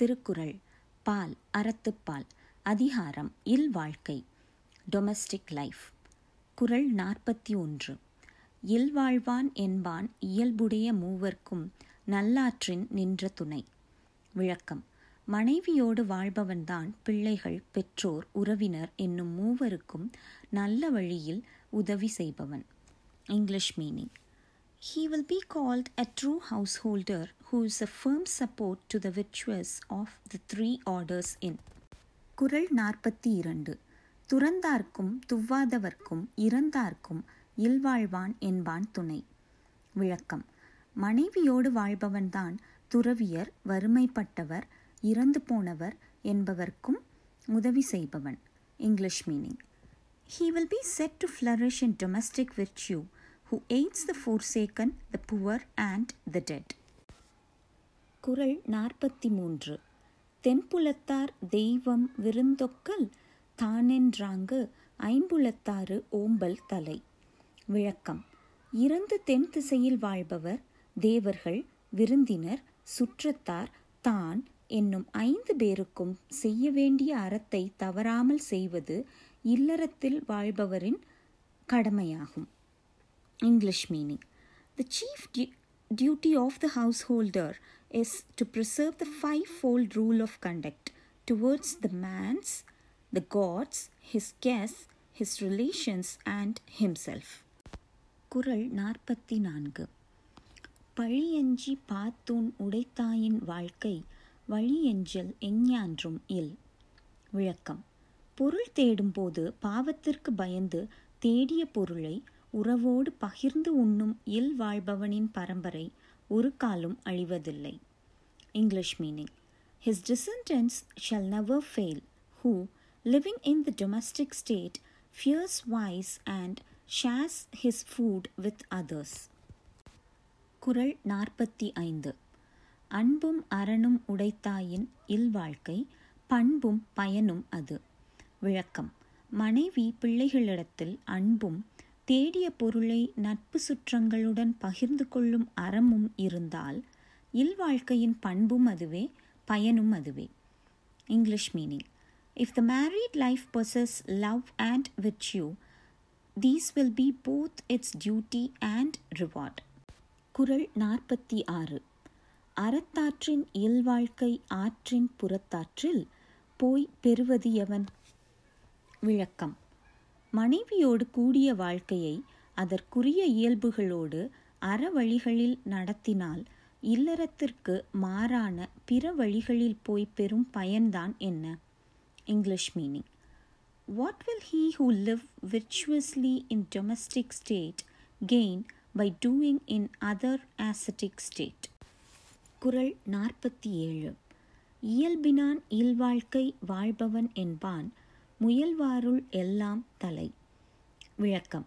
திருக்குறள் பால் அறத்துப்பால் அதிகாரம் இல்வாழ்க்கை domestic life குறள் நாற்பத்தி ஒன்று. இல்வாழ்வான் என்பான் இயல்புடைய மூவர்க்கும் நல்லாற்றின் நின்ற துணை. விளக்கம். மனைவியோடு வாழ்பவன்தான் பிள்ளைகள் பெற்றோர் உறவினர் என்னும் மூவருக்கும் நல்ல வழியில் உதவி செய்பவன். English meaning. He will be called a true householder who is a firm support to the virtuous of the three orders in. குறள் நாற்பத்தி இரண்டு துறந்தார்க்கும் துவாதவர்க்கும் இறந்தார்க்கும் இல்வாழ்வான் என்பான் துணை விளக்கம் மனைவியோடு வாழ்பவன்தான் துறவியர் வறுமைப்பட்டவர் இறந்து போனவர் என்பவர்க்கும் உதவி செய்பவன் English meaning He will be said to flourish in domestic virtue who aids the forsaken, the poor, and the dead. குறள் நாற்பத்தி மூன்று தென்புலத்தார் தெய்வம் விருந்தொக்கல் தானென்றாங்கு ஐம்புலத்தாறு ஓம்பல் தலை. விளக்கம். இறந்து தென் திசையில் வாழ்பவர் தேவர்கள் விருந்தினர் சுற்றத்தார் தான் என்னும் ஐந்து பேருக்கும் செய்ய வேண்டிய அறத்தை தவறாமல் செய்வது இல்லறத்தில் வாழ்பவரின் கடமையாகும். English meaning. The chief du- duty of the householder is to preserve the fivefold rule of conduct towards the man's, the gods, his guests, his relations, and himself. குறள் நாற்பத்தி நான்கு பழியஞ்சி பாத்தூன் உடைத்தாயின் வாழ்க்கை வழியெஞ்சல் எஞ்ஞான்றும் இல் விளக்கம் பொருள் தேடும்போது பாவத்திற்கு பயந்து தேடிய பொருளை உறவோடு பகிர்ந்து உண்ணும் இல் வாழ்பவனின் பரம்பரை ஒரு காலும் அழிவதில்லை. English meaning his descendants shall never fail who living in the domestic state fears vice and shares his food with others குரல் நாற்பத்தி ஐந்து. அன்பும் அரணும் உடைத்தாயின் இல்வாழ்க்கை பண்பும் பயனும் அது. விளக்கம். மனைவி பிள்ளைகளிடத்தில் அன்பும் தேடிய பொருளை நட்பு சுற்றங்களுடன் பகிர்ந்து கொள்ளும் அறமும் இருந்தால் இல்வாழ்க்கையின் பண்பும் அதுவே பயனும் அதுவே. English meaning if the married life possess love and virtue these will be both its duty and reward குரல் நாற்பத்தி ஆறு. அறத்தாற்றின் இல்வாழ்க்கை ஆற்றின் புறத்தாற்றில் போய் பெறுவது எவன்? விளக்கம். மனைவியோடு கூடிய வாழ்க்கையை அதற்குரிய இயல்புகளோடு அற வழிகளில் நடத்தினால் இல்லறத்திற்கு மாறான பிற வழிகளில் போய் பெறும் பயன்தான் என்ன? English meaning what will he who live virtuously in domestic state gain by doing in other ascetic state குரல் நாற்பத்தி ஏழு. இயல்பினான் இல்வாழ்க்கை வாழ்பவன் என்பான் முயல்வாருள் எல்லாம் தலை. விளக்கம்.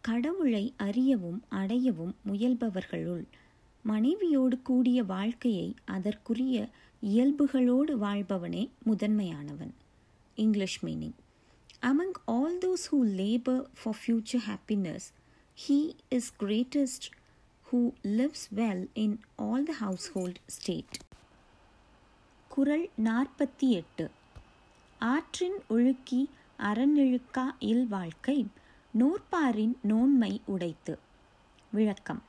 கடவுளை அறியவும் அடையவும் முயல்பவர்களுள் மனைவியோடு கூடிய வாழ்க்கையை அதற்குரிய இயல்புகளோடு வாழ்பவனே முதன்மையானவன். English meaning among all those who labour for future happiness he is greatest who lives well in all the household state குரல் நாற்பத்தி எட்டு. ஆற்றின் ஒழுக்கி அறநிழுக்கா இல் வாழ்க்கை நூற்பாரின் நோன்மை உடைத்து. விளக்கம்.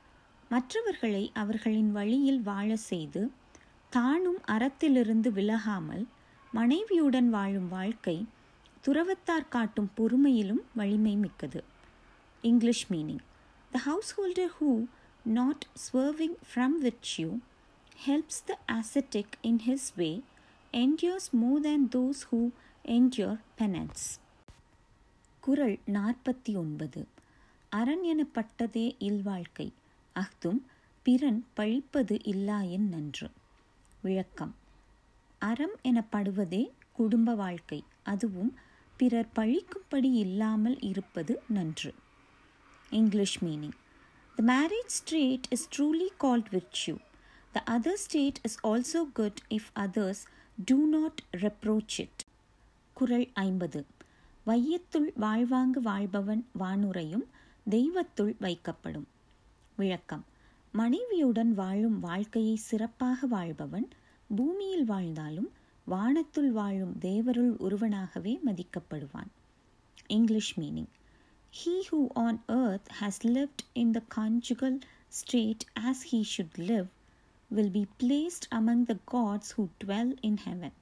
மற்றவர்களை அவர்களின் வழியில் வாழ செய்து தானும் அறத்திலிருந்து விலகாமல் மனைவியுடன் வாழும் வாழ்க்கை துறவத்தார் காட்டும் பொறுமையிலும் வலிமை மிக்கது. English meaning. The householder who not swerving from virtue helps the ascetic in his way endures more than those who endure penance. குரல் நாற்பத்தி ஒன்பது. அரண் எனப்பட்டதே இல்வாழ்க்கை. அஃதும் பிறன் பழிப்பது இல்லாயின் நன்று. விளக்கம். அறம் எனப்படுவதே குடும்ப வாழ்க்கை. அதுவும் பிறர் பழிக்கும்படி இல்லாமல் இருப்பது நன்று. English meaning the marriage state is truly called virtue the other state is also good if others do not reproach it குரல் ஐம்பது. வையத்துள் வாழ்வாங்கு வாழ்பவன் வானுரையும் தெய்வத்துள் வைக்கப்படும். விளக்கம். மனைவியுடன் வாழும் வாழ்க்கையை சிறப்பாக வாழ்பவன் பூமியில் வாழ்ந்தாலும் வானத்துள் வாழும் தேவருள் ஒருவனாகவே மதிக்கப்படுவான். English meaning he who on earth has lived in the conjugal state as he should live will be placed among the gods who dwell in heaven.